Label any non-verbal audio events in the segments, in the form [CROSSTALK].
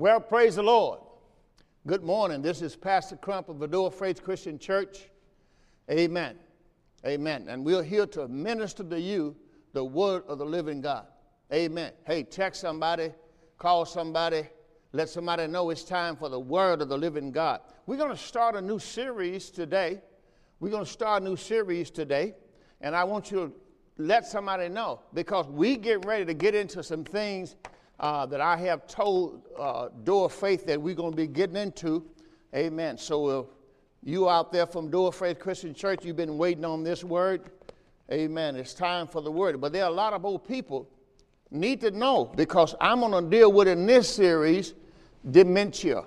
Well, praise the Lord. Good morning. This is Pastor Crump of Door of Faith Christian Church. Amen. Amen. And we're here to minister to you the word of the living God. Amen. Hey, text somebody, call somebody, let somebody know it's time for the word of the living God. We're going to start a new series today. We're going to start a new series today, and I want you to let somebody know because we get ready to get into some things uh, that I have told uh, Door of Faith that we're going to be getting into. Amen. So, you out there from Door of Faith Christian Church, you've been waiting on this word. Amen. It's time for the word. But there are a lot of old people need to know because I'm going to deal with in this series dementia.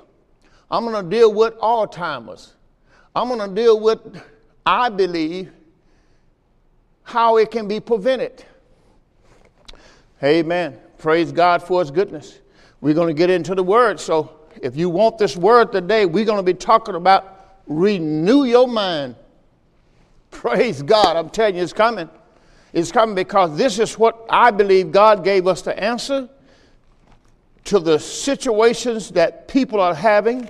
I'm going to deal with Alzheimer's. I'm going to deal with, I believe, how it can be prevented. Amen. Praise God for His goodness. We're going to get into the Word. So if you want this Word today, we're going to be talking about renew your mind. Praise God. I'm telling you, it's coming. It's coming because this is what I believe God gave us to answer to the situations that people are having.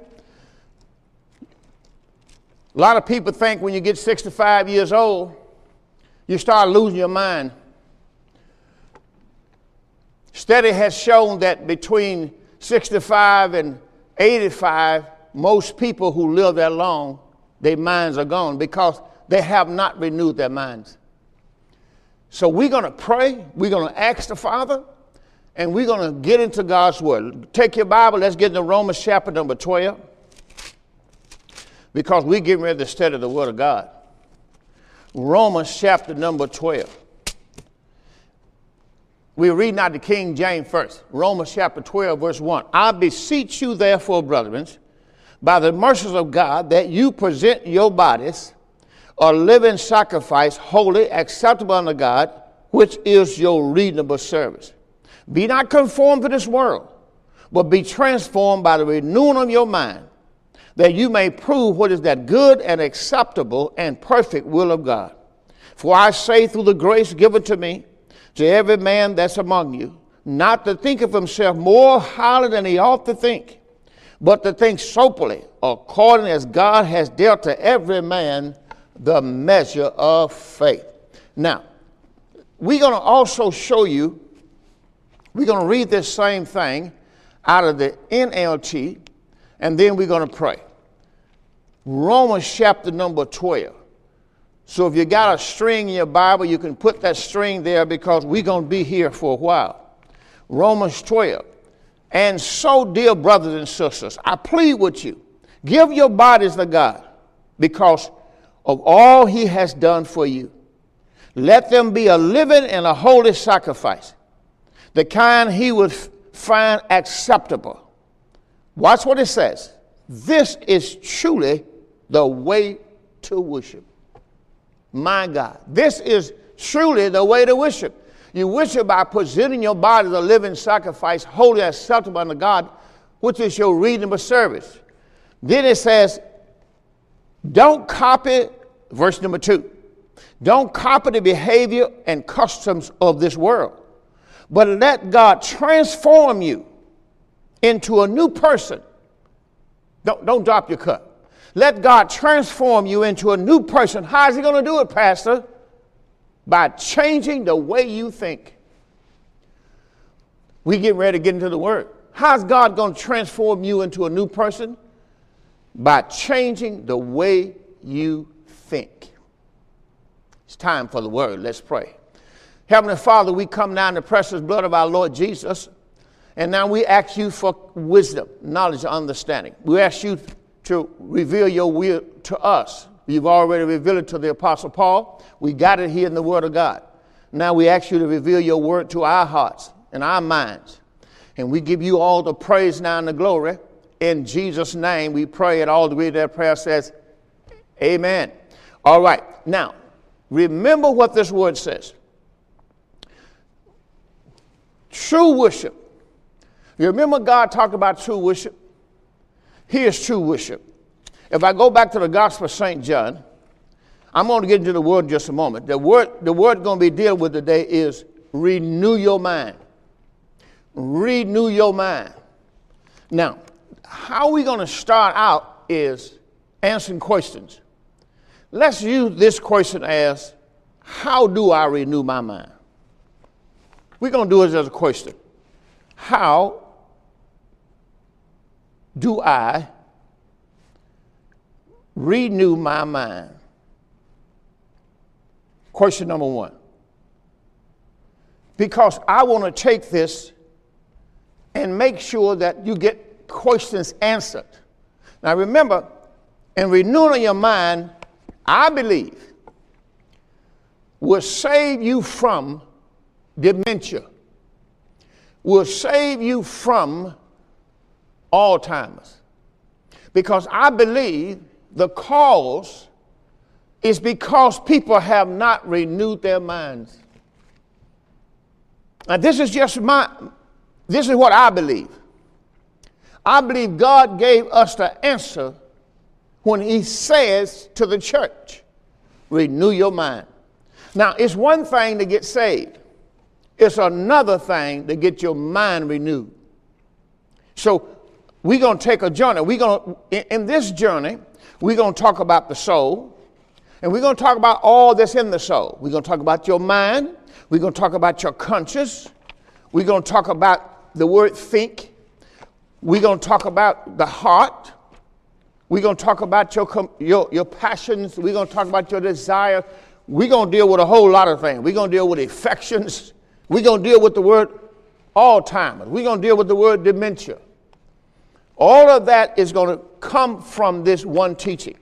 A lot of people think when you get 65 years old, you start losing your mind. Study has shown that between 65 and 85, most people who live that long, their minds are gone because they have not renewed their minds. So we're going to pray, we're going to ask the Father, and we're going to get into God's Word. Take your Bible, let's get into Romans chapter number 12, because we're getting ready to study the Word of God. Romans chapter number 12. We read now the King James first. Romans chapter 12, verse 1. I beseech you, therefore, brethren, by the mercies of God, that you present your bodies a living sacrifice, holy, acceptable unto God, which is your reasonable service. Be not conformed to this world, but be transformed by the renewing of your mind, that you may prove what is that good and acceptable and perfect will of God. For I say, through the grace given to me, to every man that's among you, not to think of himself more highly than he ought to think, but to think soberly, according as God has dealt to every man the measure of faith. Now, we're going to also show you, we're going to read this same thing out of the NLT, and then we're going to pray. Romans chapter number 12. So if you got a string in your Bible, you can put that string there because we're going to be here for a while. Romans 12. And so, dear brothers and sisters, I plead with you, give your bodies to God because of all he has done for you. Let them be a living and a holy sacrifice, the kind he would find acceptable. Watch what it says. This is truly the way to worship. My God. This is truly the way to worship. You worship by presenting your body as a living sacrifice, holy acceptable unto God, which is your reasonable service. Then it says, don't copy, verse number two, don't copy the behavior and customs of this world, but let God transform you into a new person. Don't, don't drop your cup. Let God transform you into a new person. How is He going to do it, Pastor? By changing the way you think. We get ready to get into the Word. How's God going to transform you into a new person? By changing the way you think. It's time for the Word. Let's pray. Heavenly Father, we come now in the precious blood of our Lord Jesus, and now we ask you for wisdom, knowledge, understanding. We ask you to reveal your will to us. You've already revealed it to the Apostle Paul. We got it here in the Word of God. Now we ask you to reveal your word to our hearts and our minds. And we give you all the praise now and the glory. In Jesus' name, we pray, and all the way that prayer says, Amen. All right. Now, remember what this word says. True worship. You remember God talked about true worship? Here's true worship. If I go back to the Gospel of St. John, I'm going to get into the word in just a moment. The word, the word going to be dealing with today is renew your mind. Renew your mind. Now, how we're going to start out is answering questions. Let's use this question as How do I renew my mind? We're going to do it as a question. How do I renew my mind? Question number one. Because I want to take this and make sure that you get questions answered. Now remember, in renewing your mind, I believe, will save you from dementia, will save you from Alzheimer's. Because I believe the cause is because people have not renewed their minds. Now, this is just my, this is what I believe. I believe God gave us the answer when He says to the church, renew your mind. Now, it's one thing to get saved, it's another thing to get your mind renewed. So, we're going to take a journey. We're going to, in this journey, we're going to talk about the soul, and we're going to talk about all that's in the soul. We're going to talk about your mind, we're going to talk about your conscience, we're going to talk about the word think, we're going to talk about the heart, we're going to talk about your, your, your passions, we're going to talk about your desire. We're going to deal with a whole lot of things. We're going to deal with affections. We're going to deal with the word Alzheimer's. We're going to deal with the word dementia. All of that is going to come from this one teaching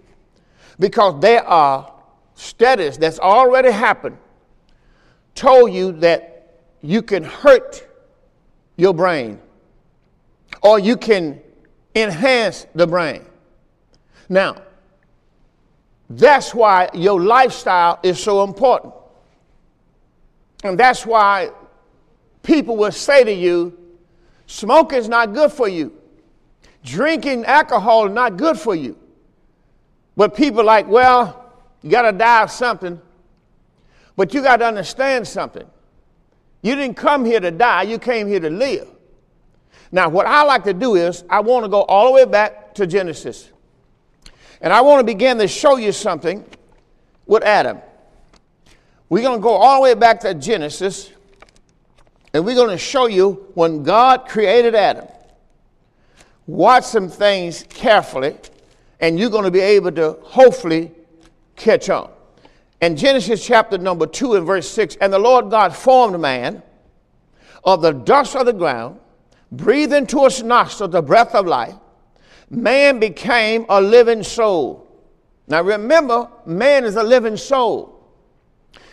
because there are studies that's already happened told you that you can hurt your brain or you can enhance the brain. Now, that's why your lifestyle is so important. And that's why people will say to you, smoking is not good for you. Drinking alcohol is not good for you. But people like, well, you got to die of something. But you got to understand something. You didn't come here to die, you came here to live. Now, what I like to do is, I want to go all the way back to Genesis. And I want to begin to show you something with Adam. We're going to go all the way back to Genesis, and we're going to show you when God created Adam watch some things carefully, and you're going to be able to hopefully catch on. In Genesis chapter number 2 and verse 6, and the Lord God formed man of the dust of the ground, breathed into his nostrils the breath of life. Man became a living soul. Now remember, man is a living soul.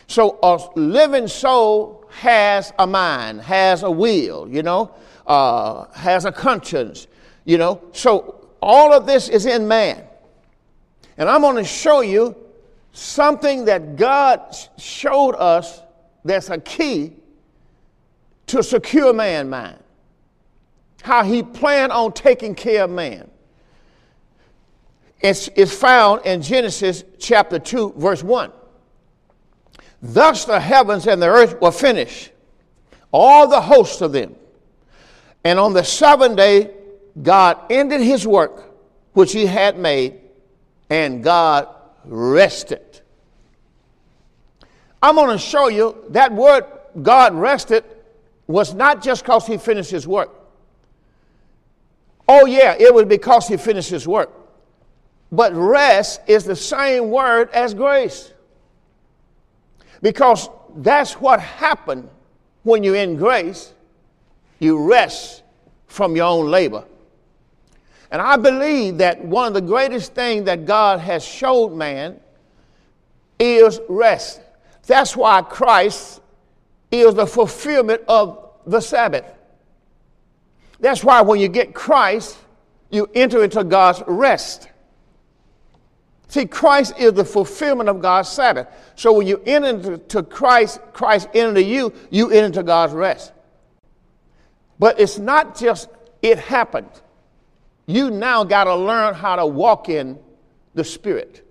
So a living soul has a mind, has a will, you know, uh, has a conscience, you know, so all of this is in man. And I'm going to show you something that God showed us that's a key to secure man mind. How he planned on taking care of man. It's, it's found in Genesis chapter 2, verse 1. Thus the heavens and the earth were finished, all the hosts of them. And on the seventh day, God ended his work which he had made, and God rested. I'm going to show you that word God rested was not just because he finished his work. Oh, yeah, it was because he finished his work. But rest is the same word as grace. Because that's what happened when you're in grace. You rest from your own labor. And I believe that one of the greatest things that God has showed man is rest. That's why Christ is the fulfillment of the Sabbath. That's why when you get Christ, you enter into God's rest. See, Christ is the fulfillment of God's Sabbath. So when you enter into Christ, Christ into you, you enter into God's rest. But it's not just it happened you now got to learn how to walk in the Spirit.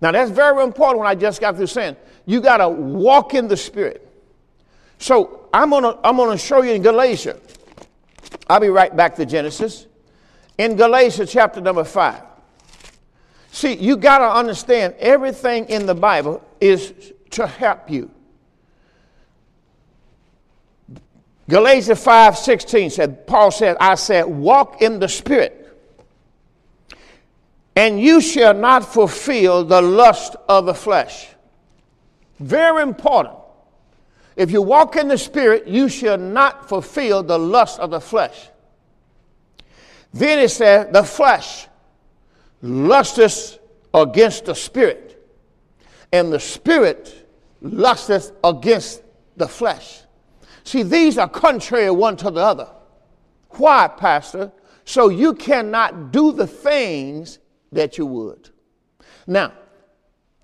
Now, that's very important when I just got through saying, you got to walk in the Spirit. So, I'm going to I'm to show you in Galatia. I'll be right back to Genesis. In Galatians chapter number 5. See, you got to understand everything in the Bible is to help you. Galatians 5 16 said, Paul said, I said, walk in the Spirit, and you shall not fulfill the lust of the flesh. Very important. If you walk in the Spirit, you shall not fulfill the lust of the flesh. Then it says, the flesh lusteth against the Spirit, and the Spirit lusteth against the flesh. See, these are contrary one to the other. Why, Pastor? So you cannot do the things that you would. Now,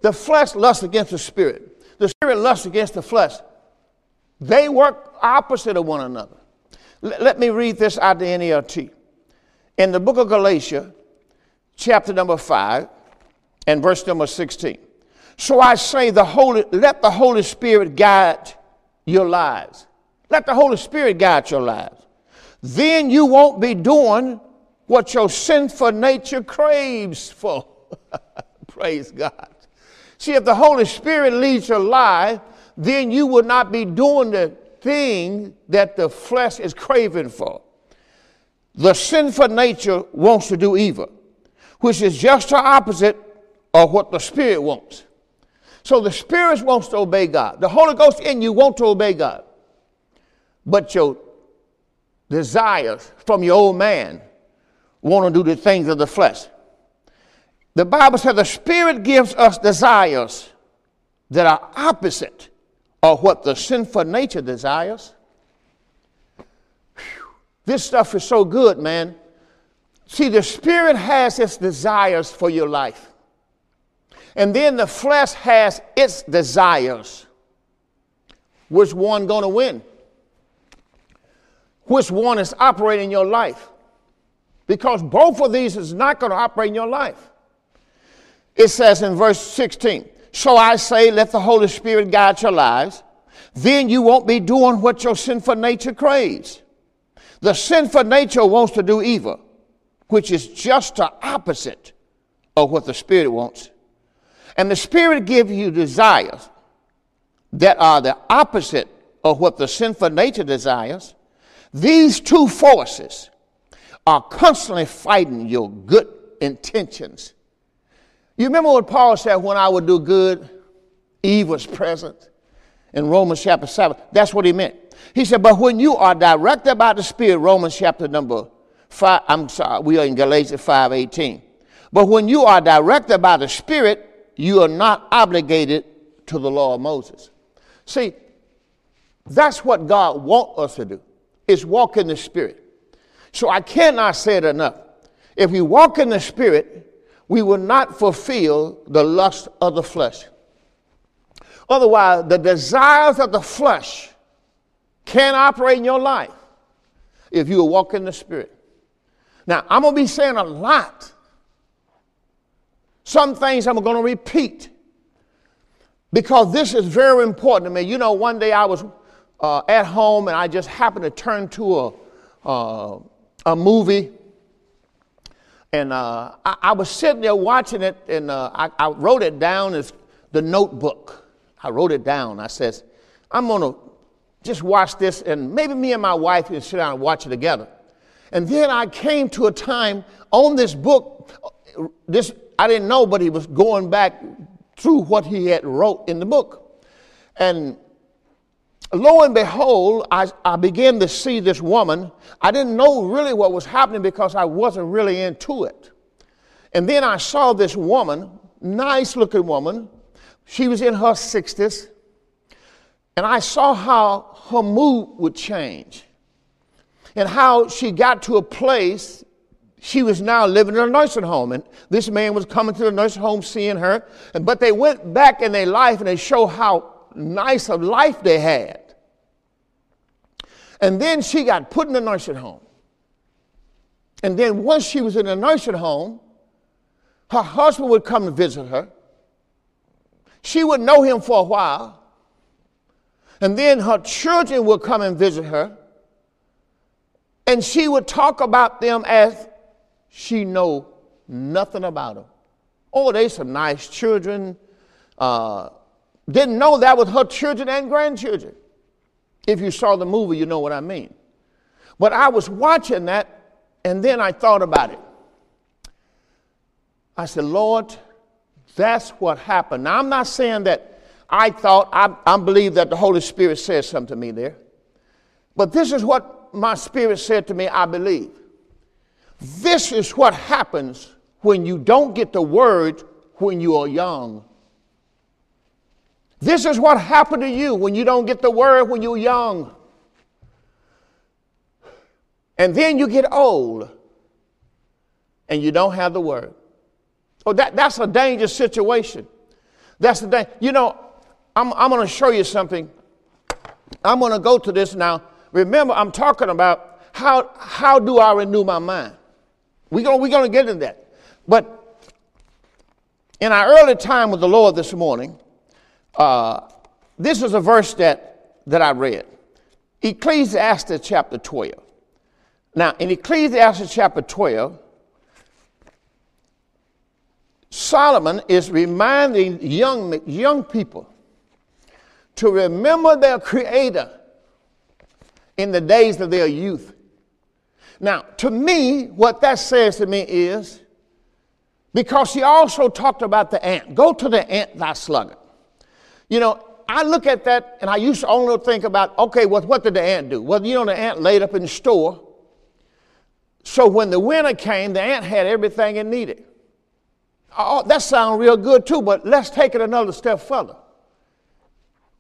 the flesh lusts against the spirit, the spirit lusts against the flesh. They work opposite of one another. L- let me read this out the NLT. In the book of Galatia, chapter number 5, and verse number 16. So I say, the Holy, let the Holy Spirit guide your lives. Let the Holy Spirit guide your lives. Then you won't be doing what your sinful nature craves for. [LAUGHS] Praise God. See, if the Holy Spirit leads your life, then you will not be doing the thing that the flesh is craving for. The sinful nature wants to do evil, which is just the opposite of what the Spirit wants. So the Spirit wants to obey God. The Holy Ghost in you wants to obey God but your desires from your old man want to do the things of the flesh. The Bible says the Spirit gives us desires that are opposite of what the sinful nature desires. Whew. This stuff is so good, man. See, the Spirit has its desires for your life. And then the flesh has its desires. Which one going to win? Which one is operating in your life. Because both of these is not going to operate in your life. It says in verse 16, So I say, let the Holy Spirit guide your lives. Then you won't be doing what your sinful nature craves. The sinful nature wants to do evil, which is just the opposite of what the Spirit wants. And the Spirit gives you desires that are the opposite of what the sinful nature desires. These two forces are constantly fighting your good intentions. You remember what Paul said, when I would do good, evil was present? In Romans chapter 7, that's what he meant. He said, but when you are directed by the Spirit, Romans chapter number 5, I'm sorry, we are in Galatians 5 18. But when you are directed by the Spirit, you are not obligated to the law of Moses. See, that's what God wants us to do is walk in the Spirit. So I cannot say it enough. If we walk in the Spirit, we will not fulfill the lust of the flesh. Otherwise, the desires of the flesh can operate in your life if you walk in the Spirit. Now, I'm going to be saying a lot. Some things I'm going to repeat because this is very important to me. You know, one day I was uh, at home and I just happened to turn to a, uh, a movie. And uh, I, I, was sitting there watching it and uh, I, I, wrote it down as the notebook. I wrote it down. I says, I'm going to just watch this and maybe me and my wife can sit down and watch it together. And then I came to a time on this book, this I didn't know, but he was going back through what he had wrote in the book. And lo and behold, I, I began to see this woman. I didn't know really what was happening because I wasn't really into it. And then I saw this woman, nice looking woman. She was in her 60s. And I saw how her mood would change and how she got to a place she was now living in a nursing home and this man was coming to the nursing home seeing her and, but they went back in their life and they show how nice of life they had. And then she got put in a nursing home. And then once she was in a nursing home, her husband would come to visit her. She would know him for a while. And then her children would come and visit her. And she would talk about them as she know nothing about them. Oh, they some nice children. Uh, didn't know that was her children and grandchildren. If you saw the movie, you know what I mean. But I was watching that, and then I thought about it. I said, Lord, that's what happened. Now, I'm not saying that I thought, I, I believe that the Holy Spirit said something to me there. But this is what my spirit said to me, I believe. This is what happens when you don't get the word when you are young. This is what happened to you when you don't get the word when you're young. And then you get old and you don't have the word. Oh, that, that's a dangerous situation. That's the thing. You know, I'm, I'm going to show you something. I'm going to go to this now. Remember, I'm talking about how, how do I renew my mind? We're going we're going to get into that. But in our early time with the Lord this morning, uh, this is a verse that, that I read. Ecclesiastes chapter 12. Now, in Ecclesiastes chapter 12, Solomon is reminding young, young people to remember their Creator in the days of their youth. Now, to me, what that says to me is because he also talked about the ant. Go to the ant, thy sluggard. You know, I look at that and I used to only think about, okay, well, what did the ant do? Well, you know, the ant laid up in store. So when the winter came, the ant had everything it needed. Oh, that sounds real good too, but let's take it another step further.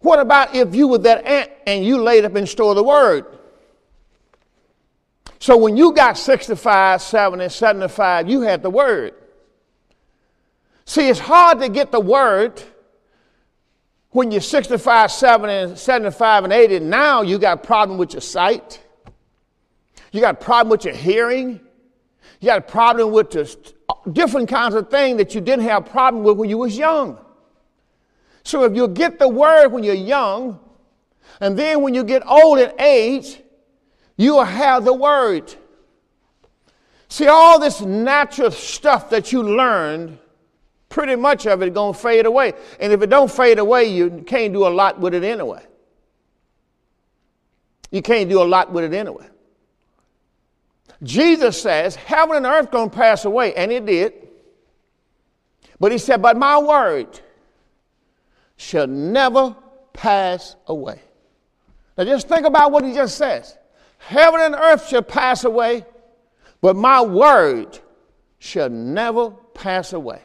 What about if you were that ant and you laid up in store the word? So when you got 65, 70, 75, you had the word. See, it's hard to get the word when you're 65, 70, 75, and 80. Now you got a problem with your sight. You got a problem with your hearing. You got a problem with the uh, different kinds of things that you didn't have a problem with when you was young. So if you get the word when you're young, and then when you get old in age, you will have the word. See, all this natural stuff that you learned, pretty much of it going to fade away. And if it don't fade away, you can't do a lot with it anyway. You can't do a lot with it anyway. Jesus says, heaven and earth going to pass away, and it did. But he said, but my word shall never pass away. Now just think about what he just says. Heaven and earth shall pass away, but my word shall never pass away.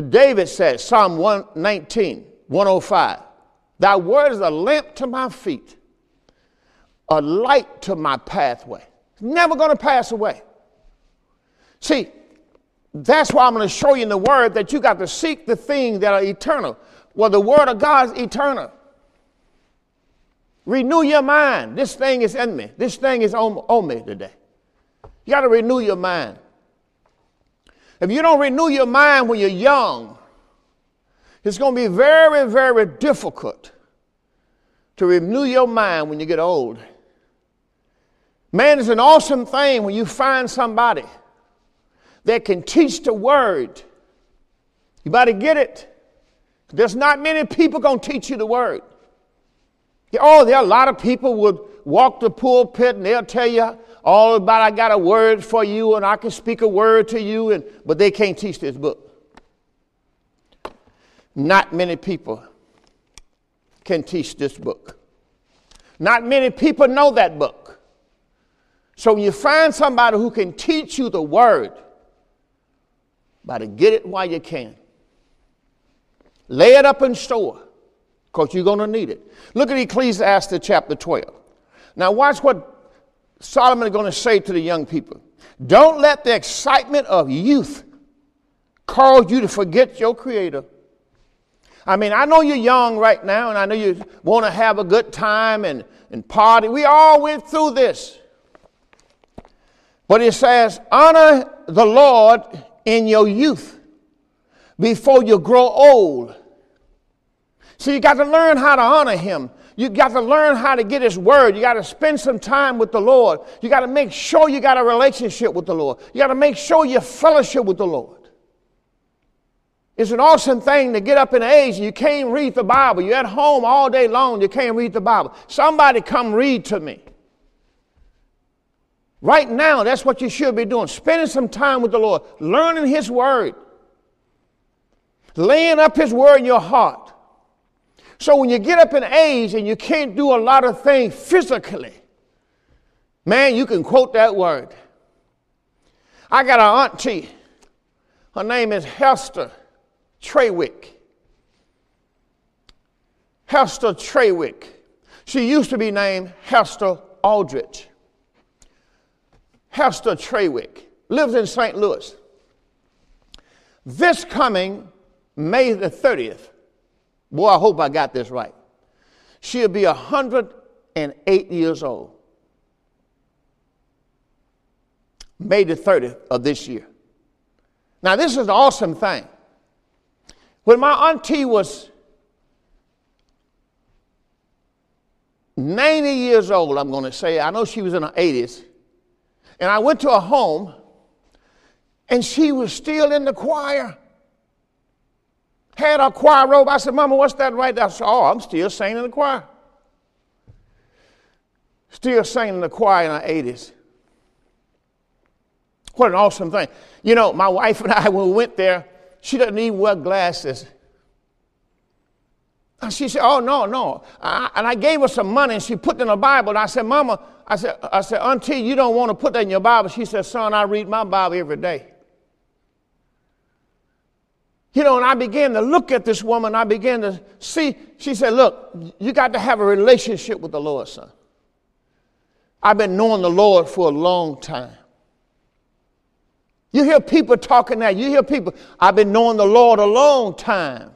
David says, Psalm 119, 105, Thy word is a lamp to my feet a light to my pathway. It's never going to pass away. See, that's why I'm going to show you in the Word that you got to seek the things that are eternal. Well, the Word of God is eternal. Renew your mind. This thing is in me. This thing is on, on me today. You got to renew your mind. If you don't renew your mind when you're young, it's going to be very, very difficult to renew your mind when you get old. Man, it's an awesome thing when you find somebody that can teach the word. You better get it. There's not many people going to teach you the word. Oh, there are a lot of people would walk the pulpit and they'll tell you all about I got a word for you and I can speak a word to you, and but they can't teach this book. Not many people can teach this book. Not many people know that book. So when you find somebody who can teach you the word, better get it while you can. Lay it up in store because you're going to need it. Look at Ecclesiastes chapter 12. Now, watch what Solomon is going to say to the young people. Don't let the excitement of youth cause you to forget your Creator. I mean, I know you're young right now, and I know you want to have a good time and, and party. We all went through this. But it says, honor the Lord in your youth before you grow old. So you got to learn how to honor him. You got to learn how to get His Word. You got to spend some time with the Lord. You got to make sure you got a relationship with the Lord. You got to make sure you fellowship with the Lord. It's an awesome thing to get up in age and you can't read the Bible. You're at home all day long, you can't read the Bible. Somebody come read to me. Right now, that's what you should be doing. Spending some time with the Lord, learning His Word, laying up His Word in your heart. So when you get up in age and you can't do a lot of things physically, man, you can quote that word. I got an auntie. Her name is Hester Treywick. Hester Treywick. She used to be named Hester Aldrich. Hester Treywick lives in St. Louis. This coming May the 30th, boy, I hope I got this right. She'll be 108 years old. May the 30th of this year. Now, this is an awesome thing. When my auntie was 90 years old, I'm going to say, I know she was in her 80s, and I went to a home, and she was still in the choir. Had a choir robe. I said, Mama, what's that right there? I said, Oh, I'm still singing in the choir. Still singing in the choir in her 80s. What an awesome thing. You know, my wife and I, [LAUGHS] when we went there, she doesn't even wear glasses. And she said, Oh, no, no. I, and I gave her some money and she put it in the Bible. And I said, Mama, I said, I said, Auntie, you don't want to put that in your Bible. She said, Son, I read my Bible every day. You know, and I began to look at this woman. I began to see, she said, Look, you got to have a relationship with the Lord, son. I've been knowing the Lord for a long time. You hear people talking that. You hear people, I've been knowing the Lord a long time.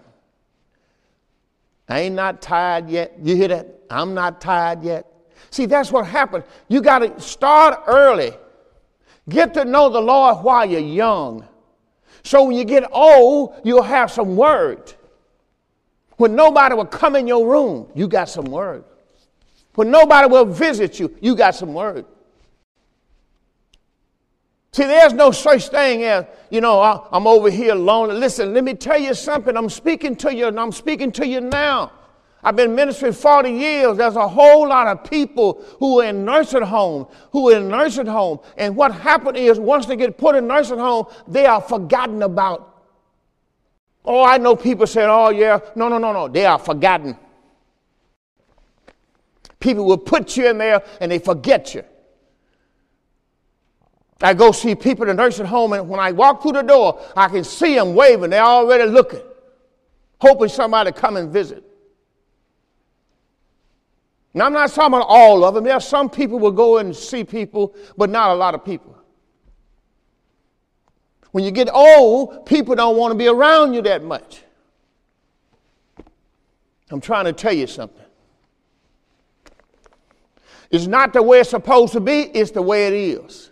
I ain't not tired yet. You hear that? I'm not tired yet. See, that's what happens. You got to start early. Get to know the Lord while you're young. So when you get old, you'll have some word. When nobody will come in your room, you got some word. When nobody will visit you, you got some word. See, there's no such thing as, you know, I'm over here lonely. Listen, let me tell you something. I'm speaking to you, and I'm speaking to you now. I've been ministering 40 years. There's a whole lot of people who are in nursing home, who are in nursing home. And what happened is once they get put in nursing home, they are forgotten about. Oh, I know people saying, oh, yeah. No, no, no, no. They are forgotten. People will put you in there and they forget you. I go see people in the nursing home, and when I walk through the door, I can see them waving. They're already looking, hoping somebody come and visit. Now, I'm not talking about all of them. There are some people will go and see people, but not a lot of people. When you get old, people don't want to be around you that much. I'm trying to tell you something. It's not the way it's supposed to be, it's the way it is.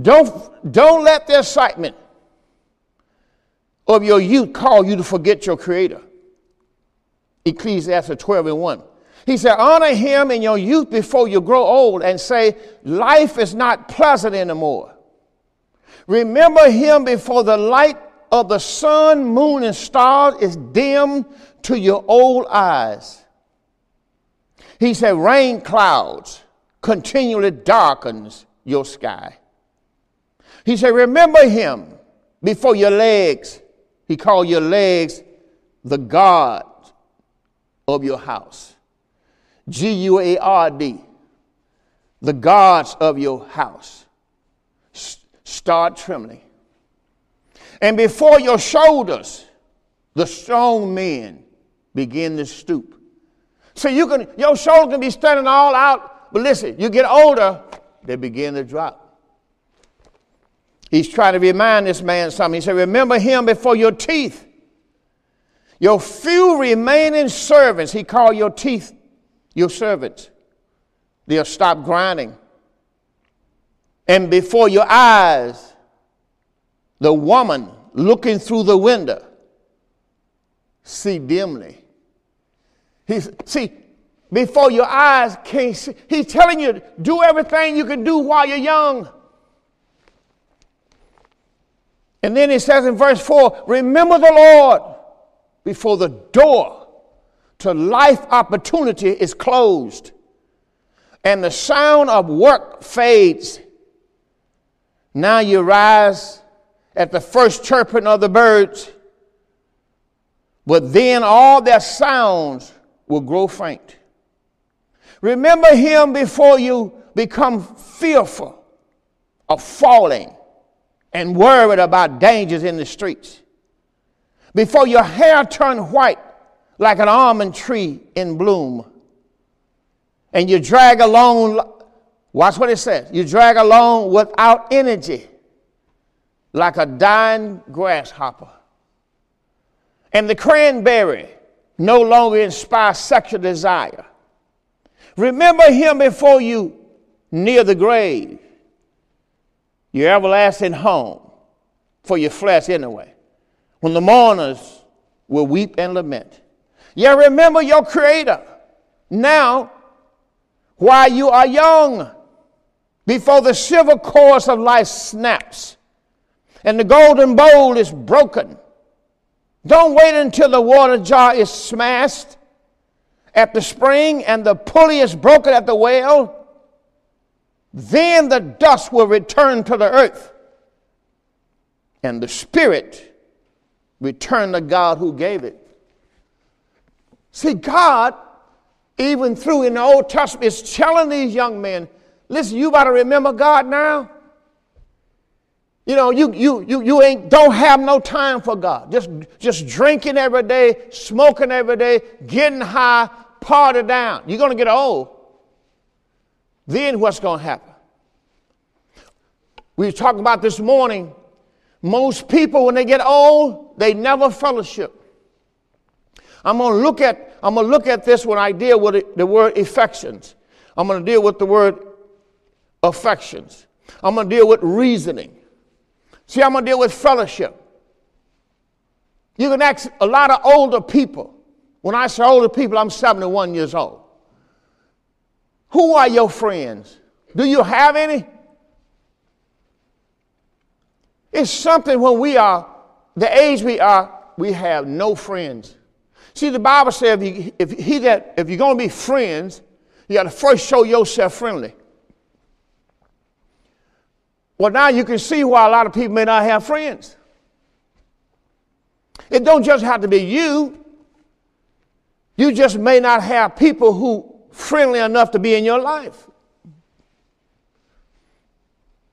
Don't, don't let the excitement of your youth call you to forget your Creator. Ecclesiastes 12 and 1. He said, Honor him in your youth before you grow old and say, Life is not pleasant anymore. Remember him before the light of the sun, moon, and stars is dim to your old eyes. He said, Rain clouds continually darkens your sky. He said, Remember him before your legs. He called your legs the guard of your house. G U A R D. The guards of your house. start trembling. And before your shoulders, the strong men begin to stoop. So you can your shoulders can be standing all out, but listen, you get older, they begin to drop. He's trying to remind this man something. He said, Remember him before your teeth. Your few remaining servants, he called your teeth your servants. They'll stop grinding. And before your eyes, the woman looking through the window see dimly. He's, see, before your eyes can't see, he's telling you, do everything you can do while you're young. And then he says in verse 4 Remember the Lord before the door to life opportunity is closed and the sound of work fades. Now you rise at the first chirping of the birds, but then all their sounds will grow faint. Remember him before you become fearful of falling and worried about dangers in the streets. Before your hair turn white like an almond tree in bloom. And you drag along, watch what it says. You drag along without energy like a dying grasshopper. And the cranberry no longer inspires sexual desire. Remember him before you near the grave your everlasting home for your flesh anyway. When the mourners will weep and lament. Yeah, remember your Creator now while you are young, before the silver course of life snaps and the golden bowl is broken. Don't wait until the water jar is smashed at the spring and the pulley is broken at the well then the dust will return to the earth, and the spirit return to God who gave it. See, God, even through in the Old Testament, is telling these young men, listen, you got to remember God now. You know, you, you, you, you ain't, don't have no time for God. Just, just drinking every day, smoking every day, getting high, party down. You're going to get old. Then what's going to happen? We were talking about this morning. Most people, when they get old, they never fellowship. I'm going to look at I'm going to look at this when I deal with the word affections. I'm going to deal with the word affections. I'm going to deal with reasoning. See, I'm going to deal with fellowship. You can ask a lot of older people. When I say older people, I'm 71 years old. Who are your friends? Do you have any? It's something when we are the age we are, we have no friends. See, the Bible says if, you, if he that if you're going to be friends, you got to first show yourself friendly. Well, now you can see why a lot of people may not have friends. It don't just have to be you. You just may not have people who friendly enough to be in your life.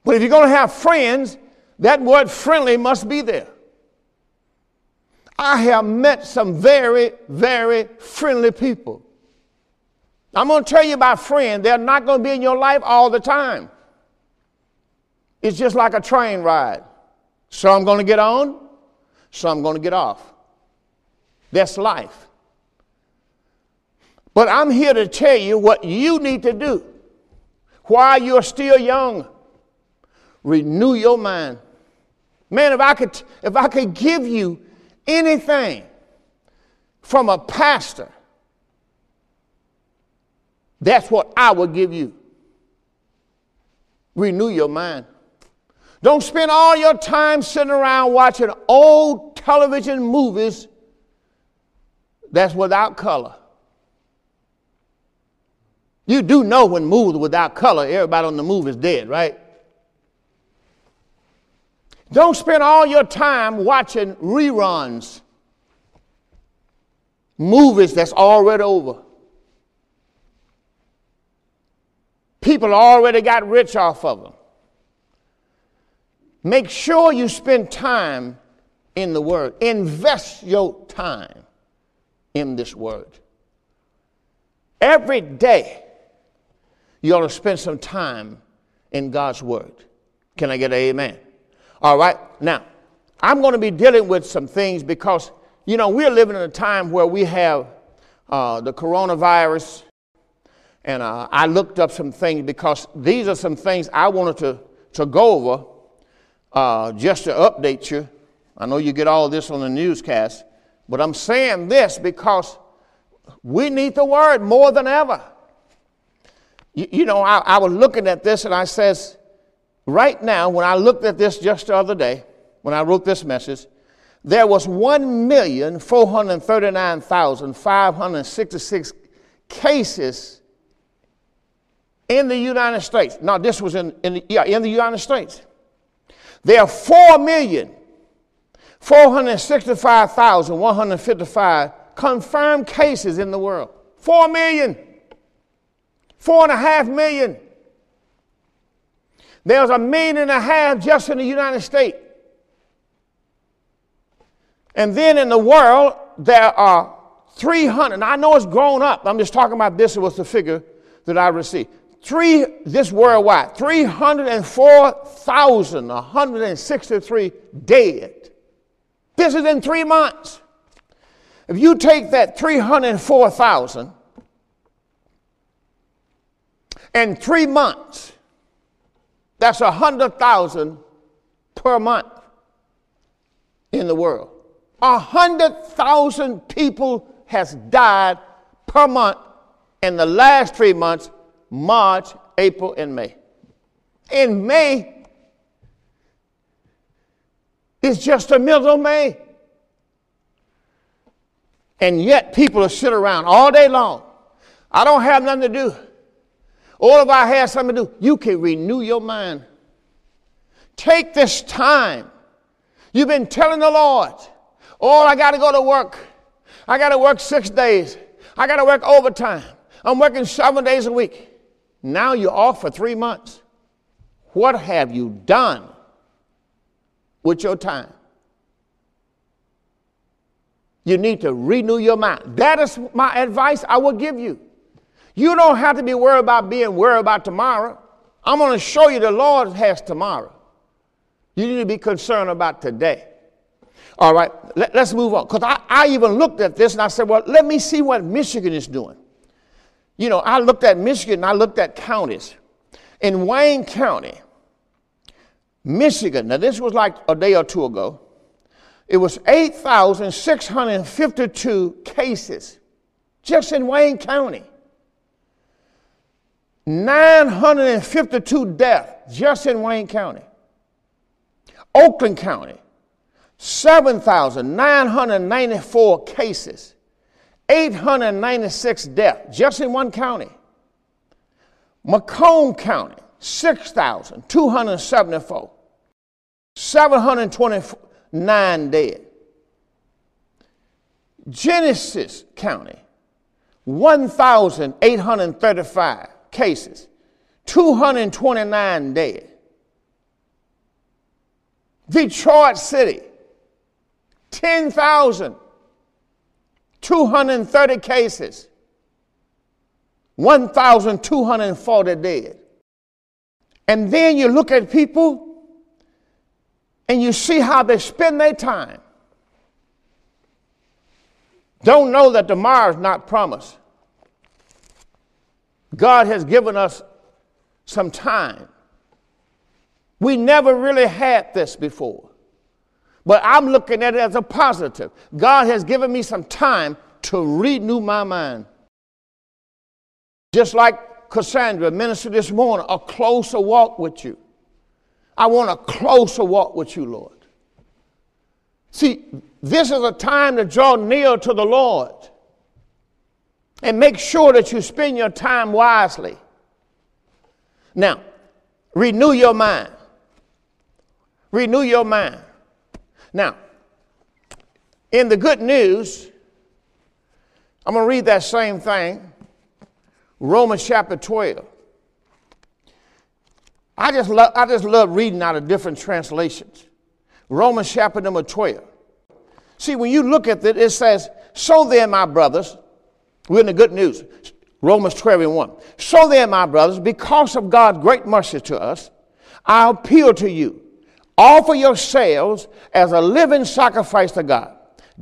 But if you're going to have friends, that word friendly must be there. I have met some very, very friendly people. I'm going to tell you about friends. They're not going to be in your life all the time. It's just like a train ride. Some I'm going to get on, some I'm going to get off. That's life. But I'm here to tell you what you need to do while you're still young. Renew your mind. Man, if I could, if I could give you anything from a pastor, that's what I would give you. Renew your mind. Don't spend all your time sitting around watching old television movies that's without color. You do know when movies without color, everybody on the movie is dead, right? Don't spend all your time watching reruns, movies that's already over. People already got rich off of them. Make sure you spend time in the Word. Invest your time in this Word. Every day, you ought to spend some time in God's Word. Can I get an amen? All right. Now, I'm going to be dealing with some things because, you know, we're living in a time where we have uh, the coronavirus. And uh, I looked up some things because these are some things I wanted to, to go over uh, just to update you. I know you get all this on the newscast, but I'm saying this because We need the word more than ever. You, you know, I, I was looking at this and I says, right now, when I looked at this just the other day, when I wrote this message, there was 1,439,566 cases in the United States. Now, this was in, in, the, yeah, in the United States. There are 4,465,155 confirmed cases in the world. 4 million. Four and a half million. There's a million and a half just in the United States. And then in the world, there are 300. I know it's grown up. I'm just talking about this was the figure that I received. Three, this worldwide, 304,163 dead. This is in three months. If you take that 304,000 in three months, that's a 100,000 per month in the world. A 100,000 people has died per month in the last three months, March, April, and May. In May, it's just the middle of May. And yet people are sitting around all day long. I don't have nothing to do. Or of our have something to do, you can renew your mind. Take this time. You've been telling the Lord, oh, I got to go to work. I got to work six days. I got to work overtime. I'm working seven days a week. Now you're off for three months. What have you done with your time? You need to renew your mind. That is my advice I will give you. You don't have to be worried about being worried about tomorrow. I'm going to show you the Lord has tomorrow. You need to be concerned about today. All right, let, us move on. Because I, I even looked at this and I said, well, let me see what Michigan is doing. You know, I looked at Michigan and I looked at counties. In Wayne County, Michigan, now this was like a day or two ago, it was 8,652 cases just in Wayne County. 952 deaths just in Wayne County. Oakland County, 7,994 cases, 896 deaths just in one county. Macomb County, 6,274, 729 dead. Genesee County, 1,835 cases, 229 dead. Detroit City, 10,230 cases, 1,240 dead. And then you look at people and you see how they spend their time. Don't know that tomorrow is not promised. God has given us some time. We never really had this before. But I'm looking at it as a positive. God has given me some time to renew my mind. Just like Cassandra ministered this morning, a closer walk with you. I want a closer walk with you, Lord. See, this is a time to draw near to the Lord. And make sure that you spend your time wisely. Now, renew your mind. Renew your mind. Now, in the good news, I'm going to read that same thing. Romans chapter 12. I just, love, I just love reading out of different translations. Romans chapter number 12. See, when you look at it, it says, So then, my brothers, we're in the good news. Romans 12 and 1. So then, my brothers, because of God's great mercy to us, I appeal to you. Offer yourselves as a living sacrifice to God,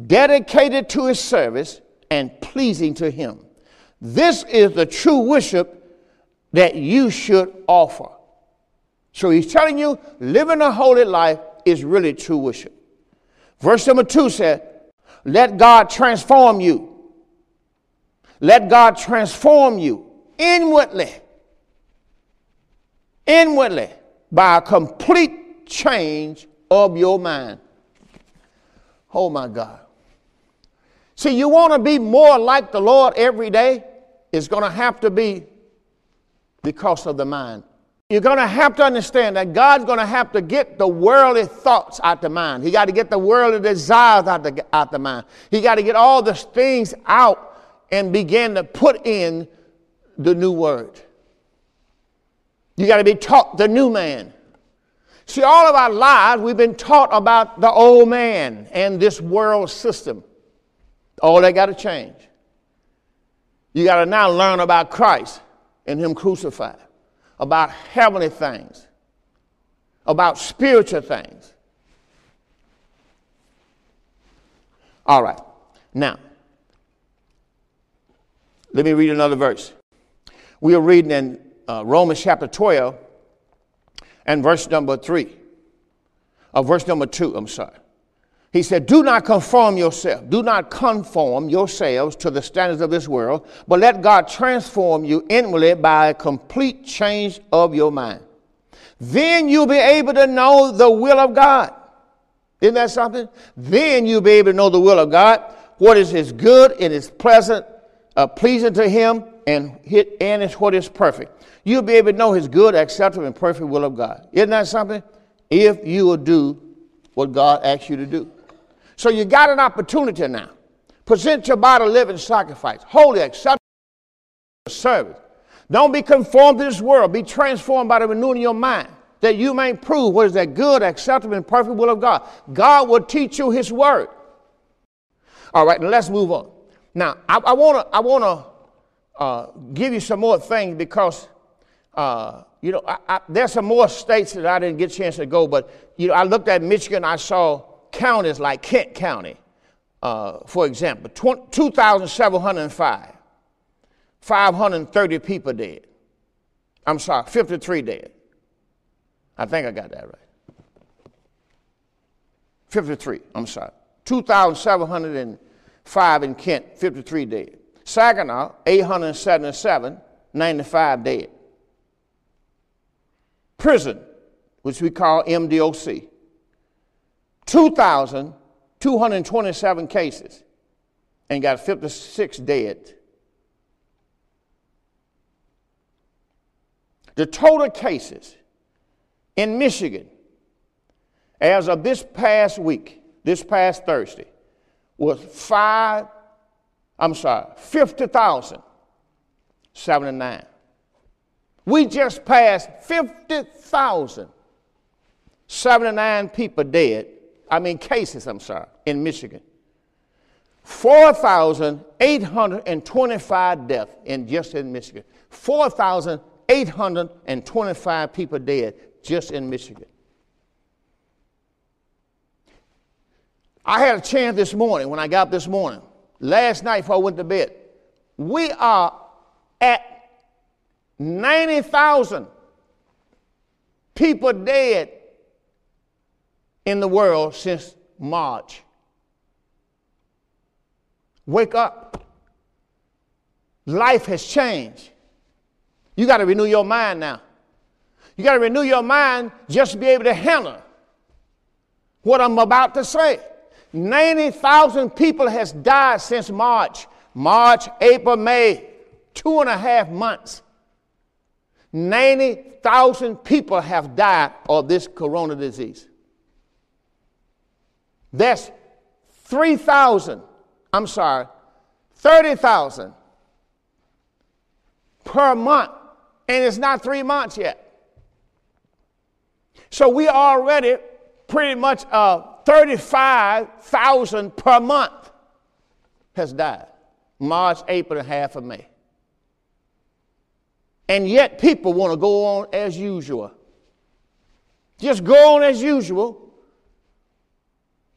dedicated to his service and pleasing to him. This is the true worship that you should offer. So he's telling you, living a holy life is really true worship. Verse number two said, Let God transform you Let God transform you inwardly, inwardly, by a complete change of your mind. Oh my God. See, you want to be more like the Lord every day? It's going to have to be because of the mind. You're going to have to understand that God's going to have to get the worldly thoughts out the mind. He got to get the worldly desires out the, out the mind. He got to get all the things out and begin to put in the new word. You got to be taught the new man. See, all of our lives, we've been taught about the old man and this world system. All that got to change. You got to now learn about Christ and Him crucified about heavenly things, about spiritual things. All right. Now, let me read another verse. We are reading in uh, Romans chapter 12 and verse number 3, or verse number 2, I'm sorry. He said, Do not conform yourself, do not conform yourselves to the standards of this world, but let God transform you inwardly by a complete change of your mind. Then you'll be able to know the will of God. Isn't that something? Then you'll be able to know the will of God, what is his good and his pleasant, uh, pleasing to him, and, hit, and is what is perfect. You'll be able to know his good, acceptable, and perfect will of God. Isn't that something? If you will do what God asks you to do. So you got an opportunity now. Present your body living sacrifice, holy, acceptable service. Don't be conformed to this world. Be transformed by the renewing of your mind, that you may prove what is that good, acceptable, and perfect will of God. God will teach you His word. All right, now let's move on. Now, I want to I want to uh, give you some more things because uh, you know I, I, there's some more states that I didn't get a chance to go, but you know I looked at Michigan. I saw counties like Kent County, uh, for example, 2,705, 530 people dead. I'm sorry, 53 dead. I think I got that right. 53, I'm sorry. 2,705 in Kent, 53 dead. Saginaw, 877, 95 dead. Prison, which we call MDOC, 2,227 cases and got 56 dead. The total cases in Michigan as of this past week, this past Thursday, was five, I'm sorry, 50,079. We just passed 50,079 people dead I mean cases, I'm sorry, in Michigan. 4,825 deaths in just in Michigan. 4,825 people dead just in Michigan. I had a chance this morning when I got up this morning, last night before I went to bed. We are at 90,000 people dead in the world since March. Wake up. Life has changed. You got to renew your mind now. You got to renew your mind just to be able to handle what I'm about to say. 90,000 people has died since March. March, April, May, two and a half months. 90,000 people have died of this corona disease. That's 3,000, I'm sorry, 30,000 per month. And it's not three months yet. So we already pretty much uh, 35,000 per month has died. March, April, and half of May. And yet people want to go on as usual. Just go on as usual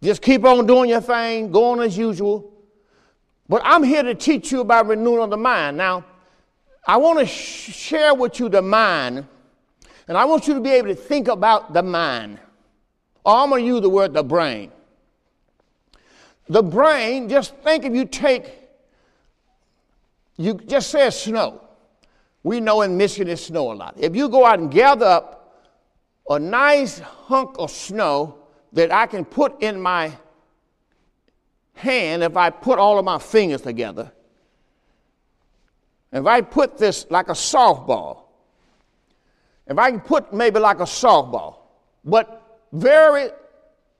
just keep on doing your thing, going as usual. But I'm here to teach you about renewing of the mind. Now, I want to sh- share with you the mind, and I want you to be able to think about the mind. I'm going to use the word the brain. The brain, just think if you take you just say snow. We know in Michigan it snow a lot. If you go out and gather up a nice hunk of snow that I can put in my hand if I put all of my fingers together, if I put this like a softball, if I can put maybe like a softball, but very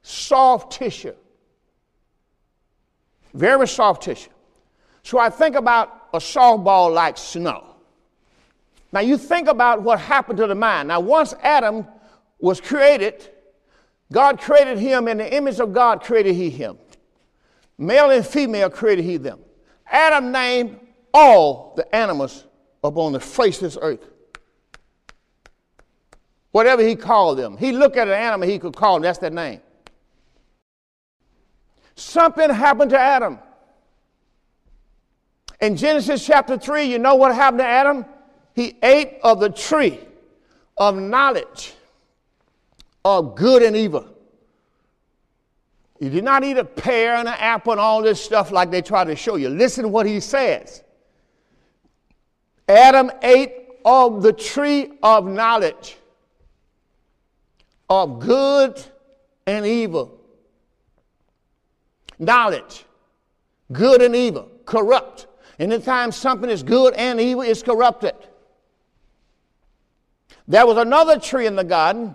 soft tissue, very soft tissue. So I think about a softball like snow. Now you think about what happened to the mind. Now, once Adam was created, God created him in the image of God created he him. Male and female created he them. Adam named all the animals upon the face of this earth. Whatever he called them. He looked at an animal he could call them. That's their name. Something happened to Adam. In Genesis chapter 3, you know what happened to Adam? He ate of the tree of knowledge of good and evil. He did not eat a pear and an apple and all this stuff like they try to show you. Listen to what he says. Adam ate of the tree of knowledge of good and evil. Knowledge, good and evil, corrupt. Anytime something is good and evil, it's corrupted. There was another tree in the garden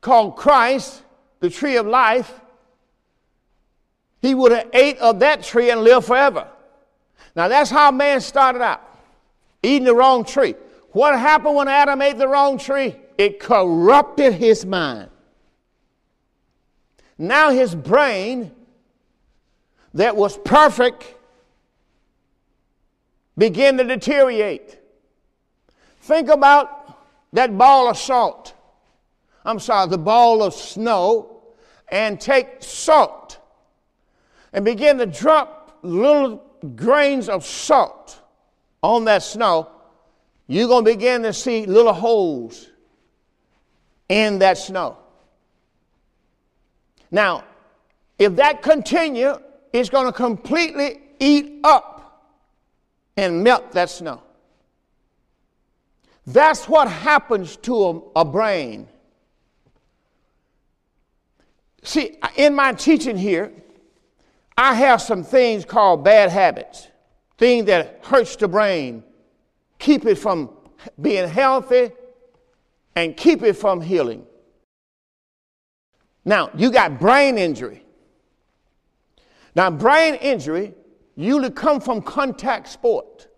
called Christ, the tree of life. He would have ate of that tree and lived forever. Now that's how man started out, eating the wrong tree. What happened when Adam ate the wrong tree? It corrupted his mind. Now his brain, that was perfect, began to deteriorate. Think about that ball of salt. I'm sorry, the ball of snow, and take salt and begin to drop little grains of salt on that snow, you're going to begin to see little holes in that snow. Now, if that continue, it's going to completely eat up and melt that snow. That's what happens to a, a brain. See, in my teaching here, I have some things called bad habits, things that hurts the brain, keep it from being healthy and keep it from healing. Now, you got brain injury. Now, brain injury usually come from contact sport.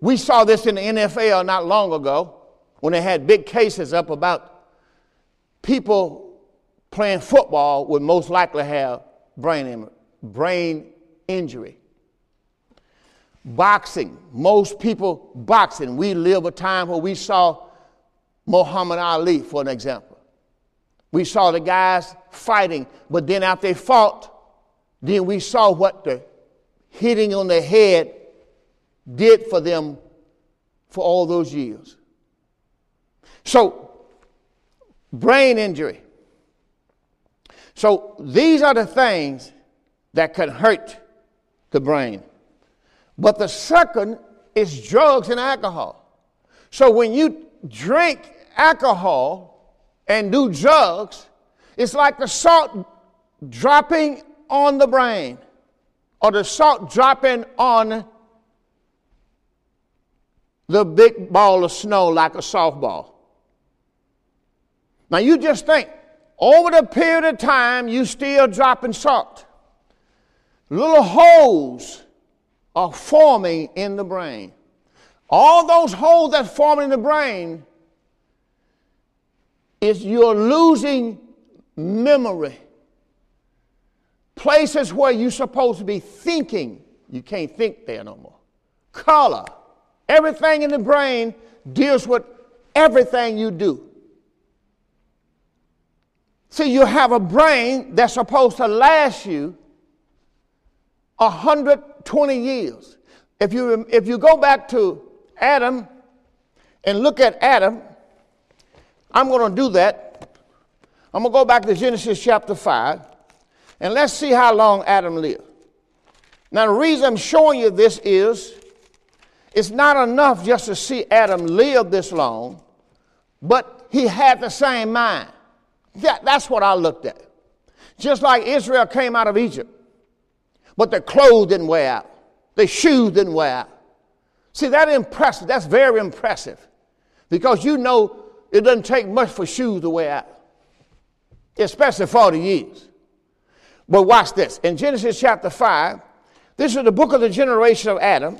We saw this in the NFL not long ago when they had big cases up about people playing football would most likely have brain, brain injury. Boxing, most people boxing. We live a time where we saw Muhammad Ali, for an example. We saw the guys fighting, but then after they fought, then we saw what the hitting on the head did for them for all those years. So, brain injury. So these are the things that can hurt the brain. But the second is drugs and alcohol. So when you drink alcohol and do drugs, it's like the salt dropping on the brain or the salt dropping on the big ball of snow like a softball. Now you just think over the period of time, you still dropping salt. Little holes are forming in the brain. All those holes that form in the brain is you're losing memory. Places where you're supposed to be thinking, you can't think there no more. Color. Everything in the brain deals with everything you do. See, you have a brain that's supposed to last you 120 years. If you, if you go back to Adam and look at Adam, I'm going to do that. I'm going to go back to Genesis chapter 5. And let's see how long Adam lived. Now, the reason I'm showing you this is it's not enough just to see Adam live this long, but he had the same mind. That, that's what I looked at. Just like Israel came out of Egypt, but their clothes didn't wear out, their shoes didn't wear out. See, that impressive. That's very impressive because you know it doesn't take much for shoes to wear out, especially 40 years. But watch this. In Genesis chapter 5, this is the book of the generation of Adam.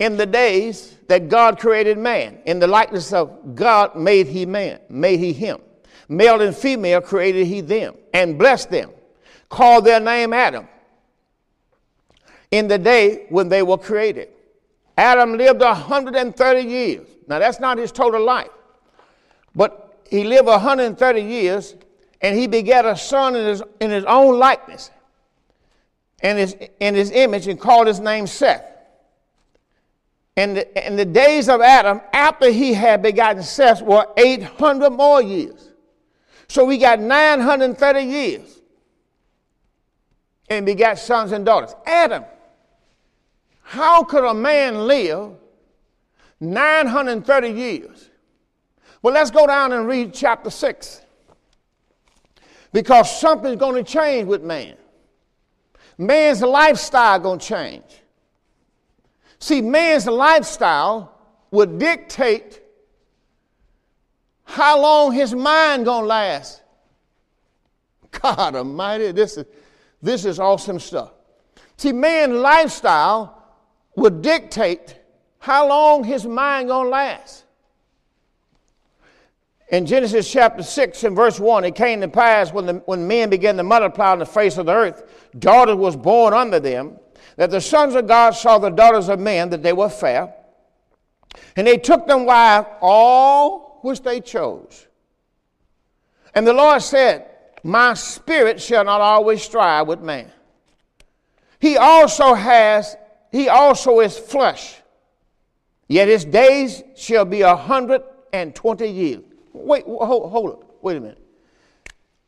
In the days that God created man, in the likeness of God made he man, made he him. Male and female created he them, and blessed them, called their name Adam. In the day when they were created. Adam lived 130 years. Now, that's not his total life, but he lived 130 years and he begat a son in his, in his own likeness and his, in his image and called his name Seth. And the, and the days of Adam after he had begotten Seth were 800 more years. So we got 930 years. And begat sons and daughters. Adam, how could a man live 930 years? Well, let's go down and read chapter 6 because something's going to change with man. Man's lifestyle going to change. See, man's lifestyle will dictate how long his mind going to last. [LAUGHS] God Almighty, this is this is awesome stuff. See, man's lifestyle will dictate how long his mind to last. In Genesis chapter 6 and verse 1, it came to pass when, the, when men began to multiply on the face of the earth, daughters was born unto them, that the sons of God saw the daughters of men, that they were fair. And they took them wives, all which they chose. And the Lord said, My spirit shall not always strive with man. He also has, he also is flesh, yet his days shall be a hundred and twenty years. Wait, hold, hold it. Wait a minute.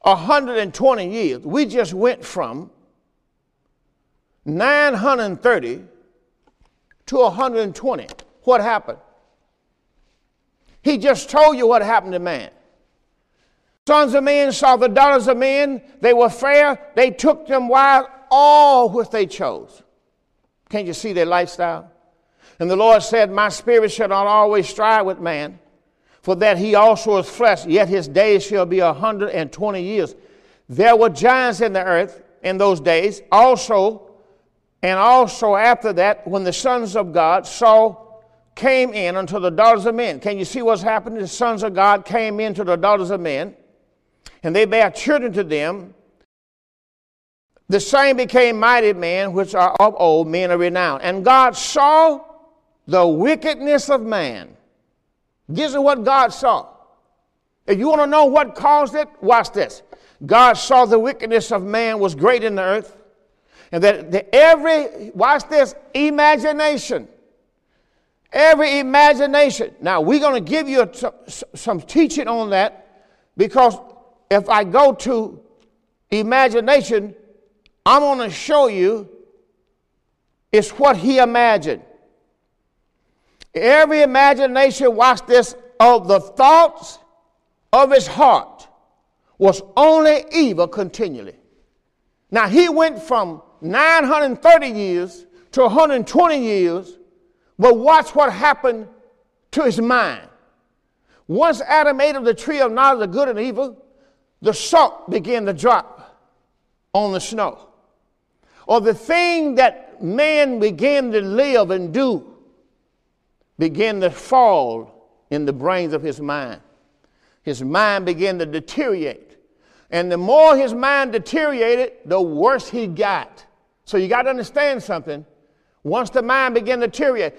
A 120 years. We just went from 930 to 120. What happened? He just told you what happened to man. Sons of men saw the daughters of men. They were fair. They took them wives, all which they chose. Can't you see their lifestyle? And the Lord said, My spirit shall not always strive with man for that he also is flesh, yet his days shall be a hundred and twenty years. There were giants in the earth in those days, also, and also after that, when the sons of God saw came in unto the daughters of men. Can you see what's happening? The sons of God came into the daughters of men, and they bare children to them. The same became mighty men, which are of old, men of renown. And God saw the wickedness of man this is what God saw. If you want to know what caused it, watch this. God saw the wickedness of man was great in the earth, and that the, every, watch this, imagination, every imagination. Now, we're going to give you some teaching on that because if I go to imagination, I'm going to show you it's what he imagined. Every imagination, watch this, of the thoughts of his heart was only evil continually. Now he went from 930 years to 120 years, but watch what happened to his mind. Once Adam ate of the tree of knowledge of good and evil, the salt began to drop on the snow. Or the thing that man began to live and do began to fall in the brains of his mind. His mind began to deteriorate. And the more his mind deteriorated, the worse he got. So you got to understand something. Once the mind began to deteriorate,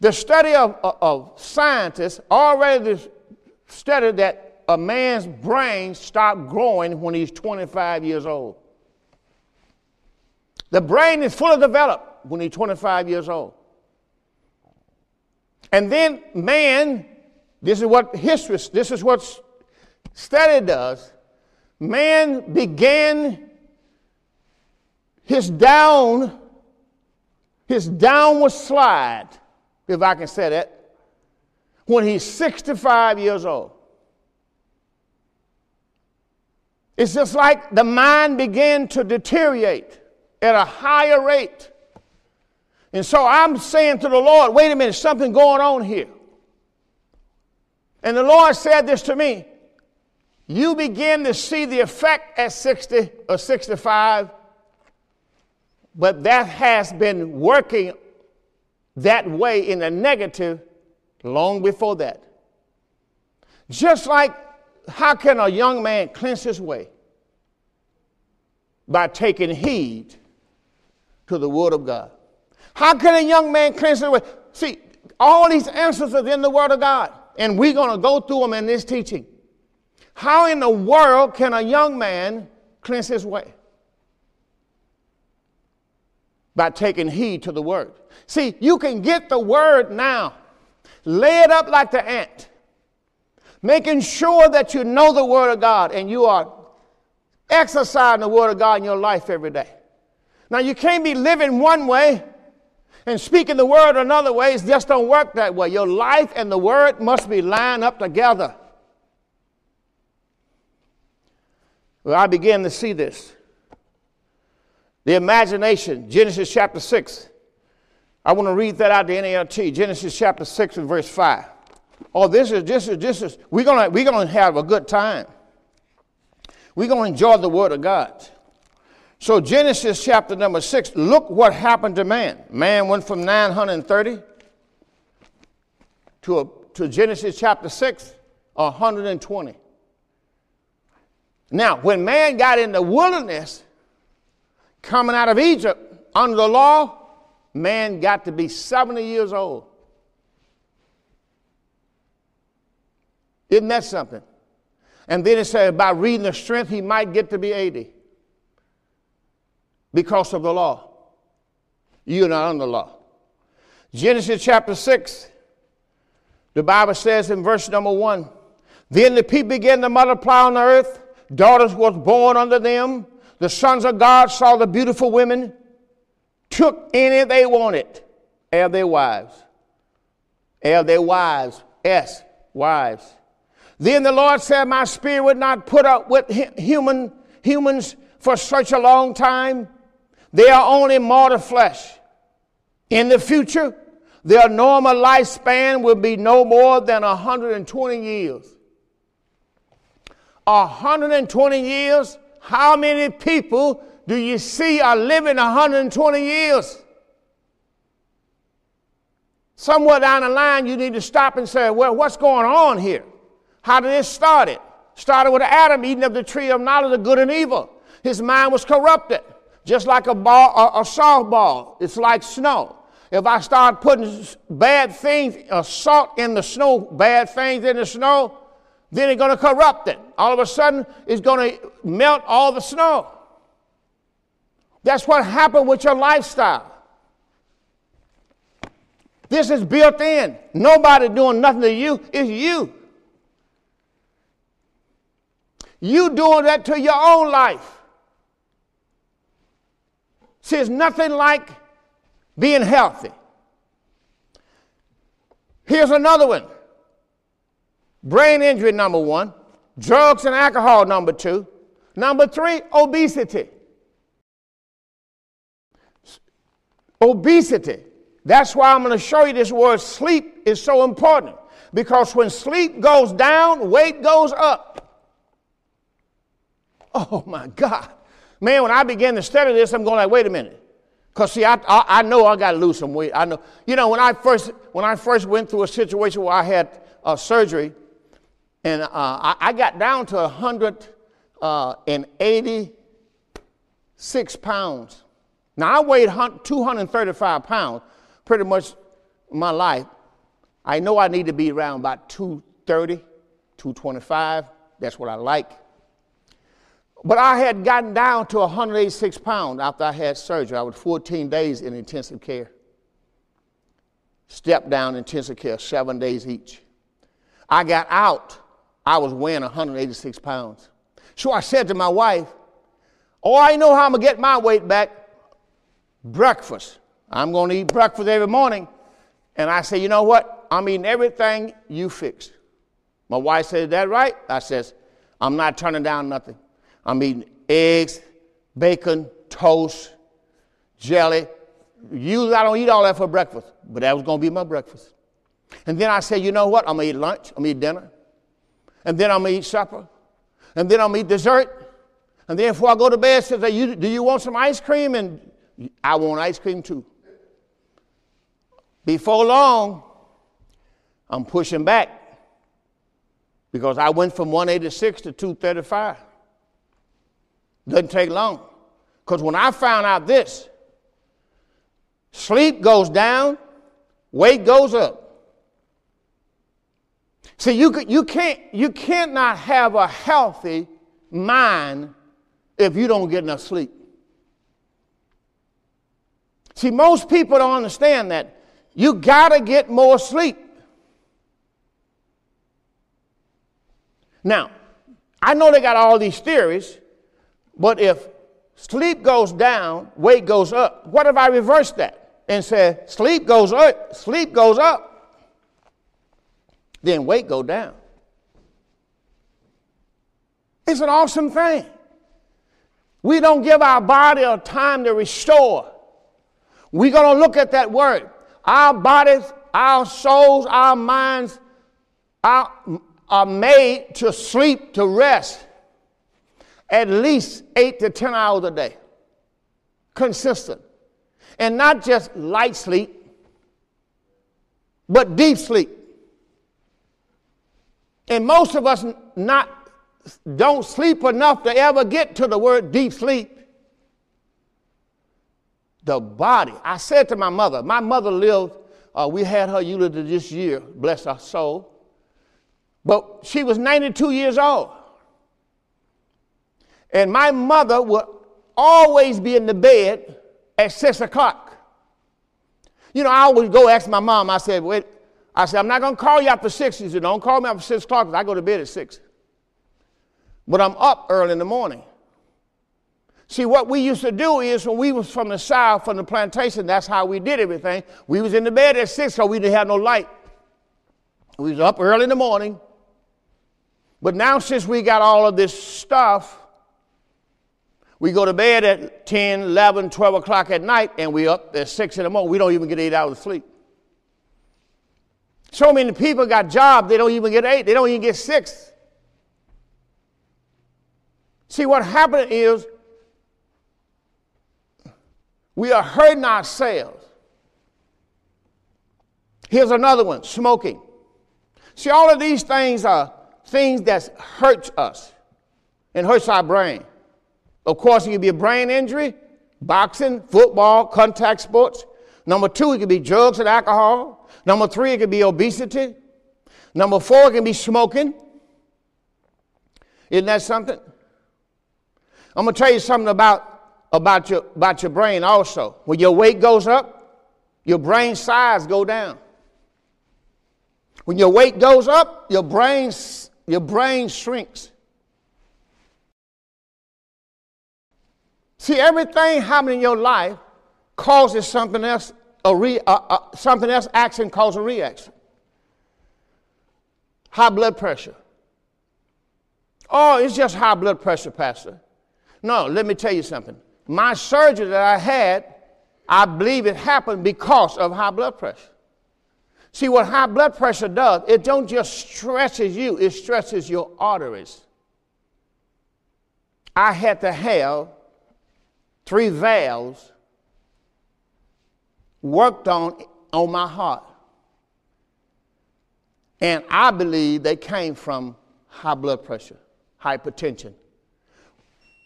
the study of, of, scientists already studied that a man's brain stopped growing when he's 25 years old. The brain is fully developed when he's 25 years old. And then man, this is what history, this is what study does. man began his down, his downward slide, if I can say that, when he's 65 years old. It's just like the mind began to deteriorate at a higher rate. And so I'm saying to the Lord, wait a minute, something going on here. And the Lord said this to me you begin to see the effect at 60 or 65, but that has been working that way in the negative long before that. Just like how can a young man cleanse his way? By taking heed to the Word of God. How can a young man cleanse his way? See, all these answers are in the Word of God, and we're going to go through them in this teaching. How in the world can a young man cleanse his way? By taking heed to the word. See, you can get the word now, lay it up like the ant, making sure that you know the word of God and you are exercising the word of God in your life every day. Now, you can't be living one way and speaking the word another way. It just don't work that way. Your life and the word must be lined up together. Well, I began to see this. The imagination, Genesis chapter 6. I want to read that out the NLT, Genesis chapter 6 and verse 5. Oh, this is this is this is we're gonna we're gonna have a good time. We're gonna enjoy the word of God. So Genesis chapter number six, look what happened to man. Man went from 930 to, a, to Genesis chapter 6, 120. Now, when man got in the wilderness, coming out of Egypt under the law, man got to be 70 years old. Isn't that something? And then it said by reading the strength, he might get to be 80 because of the law. You're not under law. Genesis chapter 6, the Bible says in verse number 1 Then the people began to multiply on the earth daughters was born unto them. The sons of God saw the beautiful women, took any they wanted, and their wives. And their wives. S, wives. Then the Lord said, My spirit would not put up with human, humans for such a long time. They are only mortal flesh. In the future, their normal lifespan will be no more than 120 years. 120 years, how many people do you see are living 120 years? Somewhere down the line, you need to stop and say, well, what's going on here? How did this start? It started with Adam eating of the tree of knowledge of good and evil. His mind was corrupted, just like a ball, a, a softball. It's like snow. If I start putting bad things, uh, salt in the snow, bad things in the snow, then it's going to corrupt it. All of a sudden, it's going to melt all the snow. That's what happened with your lifestyle. This is built in. Nobody doing nothing to you. It's you. You doing that to your own life. See, it's nothing like being healthy. Here's another one. Brain injury, number one. Drugs and alcohol, number two. Number three, obesity. Obesity. That's why I'm going to show you this word sleep is so important. Because when sleep goes down, weight goes up. Oh my God. Man, when I began to study this, I'm going like, wait a minute. Because see, I, I, I, know I got to lose some weight. I know. You know, when I first when I first went through a situation where I had uh, surgery, and uh, I, I, got down to 186 uh, pounds. Now, I weighed 235 pounds pretty much my life. I know I need to be around about 230, 225. That's what I like. But I had gotten down to 186 pounds after I had surgery. I was 14 days in intensive care. Step down intensive care, seven days each. I got out I was weighing 186 pounds. So I said to my wife, Oh, I know how I'm going to get my weight back. Breakfast. I'm going to eat breakfast every morning. And I said, You know what? I'm eating everything you fix. My wife said, Is that right? I says, I'm not turning down nothing. I'm eating eggs, bacon, toast, jelly. Usually I don't eat all that for breakfast, but that was going to be my breakfast. And then I said, you know what? I'm going to eat lunch, I'm going to eat dinner, and then I'm going to eat supper, and then I'm going to eat dessert. And then before I go to bed, says, you, do you want some ice cream? And I want ice cream too. Before long, I'm pushing back because I went from 186 to 235. Doesn't take long. Because when I found out this, sleep goes down, weight goes up. See, you, you, can't, you can't not have a healthy mind if you don't get enough sleep. See, most people don't understand that. You got to get more sleep. Now, I know they got all these theories, but if sleep goes down, weight goes up, what if I reverse that and say sleep goes up, sleep goes up, then weight go down? It's an awesome thing. We don't give our body a time to restore. We're going to look at that word. Our bodies, our souls, our minds are, are made to sleep, to rest at least eight to 10 hours a day. Consistent. And not just light sleep, but deep sleep. And most of us not don't sleep enough to ever get to the word deep sleep. The body. I said to my mother, my mother lived, uh, we had her eulogy this year, bless her soul. But she was 92 years old. And my mother would always be in the bed at six o'clock. You know, I always go ask my mom, I said, wait, I said, I'm not going to call you after six. She said, don't call me after six o'clock because I go to bed at six. But I'm up early in the morning. See, what we used to do is when we was from the south, from the plantation, that's how we did everything. We was in the bed at six, so we didn't have no light. We was up early in the morning. But now since we got all of this stuff, we go to bed at 10, 11, 12 o'clock at night, and we up at 6 in the morning. We don't even get eight hours of sleep. So many people got jobs, they don't even get eight, they don't even get six. See, what happened is we are hurting ourselves. Here's another one smoking. See, all of these things are things that hurts us and hurts our brain. Of course, it could be a brain injury, boxing, football, contact sports. Number two, it could be drugs and alcohol. Number three, it could be obesity. Number four, it can be smoking. Isn't that something? I'm going to tell you something about, about, your, about your brain also. When your weight goes up, your brain size go down. When your weight goes up, your brain, your brain shrinks. See, everything happening in your life causes something else, a re, uh, uh, something else action causes a reaction. High blood pressure. Oh, it's just high blood pressure, Pastor. No, let me tell you something. My surgery that I had, I believe it happened because of high blood pressure. See what high blood pressure does, it don't just stresses you, it stresses your arteries. I had to have three valves worked on on my heart. And I believe they came from high blood pressure, hypertension.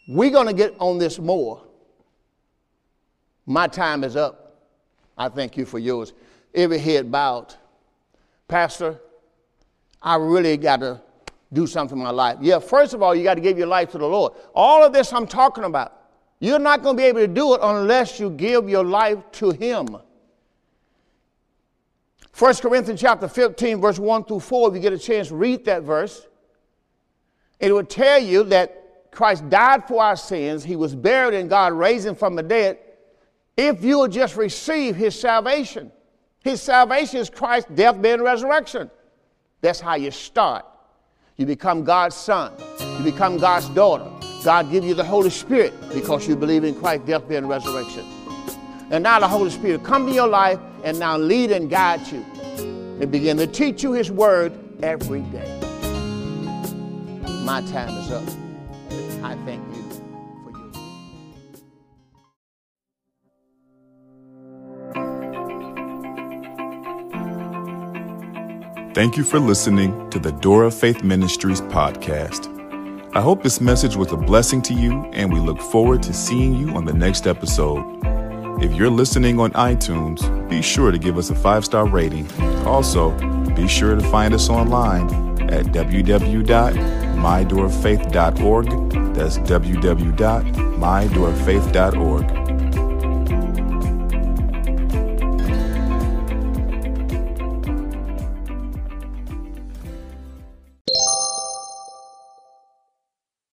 We're going to get on this more. My time is up. I thank you for yours. Every head bowed. Pastor, I really got to do something in my life. Yeah, first of all, you got to give your life to the Lord. All of this I'm talking about, you're not going to be able to do it unless you give your life to Him. 1 Corinthians chapter 15, verse 1 through 4, if you get a chance, read that verse. It will tell you that Christ died for our sins, he was buried, and God raised him from the dead, if you will just receive his salvation. His salvation is Christ's death, burial, and resurrection. That's how you start. You become God's son. You become God's daughter. God give you the Holy Spirit because you believe in Christ's death, burial, and resurrection. And now the Holy Spirit come to your life and now lead and guide you and begin to teach you his word every day. My time is up. I thank you for you. Thank you for listening to the Door of Faith Ministries podcast. I hope this message was a blessing to you, and we look forward to seeing you on the next episode. If you're listening on iTunes, be sure to give us a five star rating. Also, be sure to find us online at www.mydooroffaith.org. That's www.mydooroffaith.org.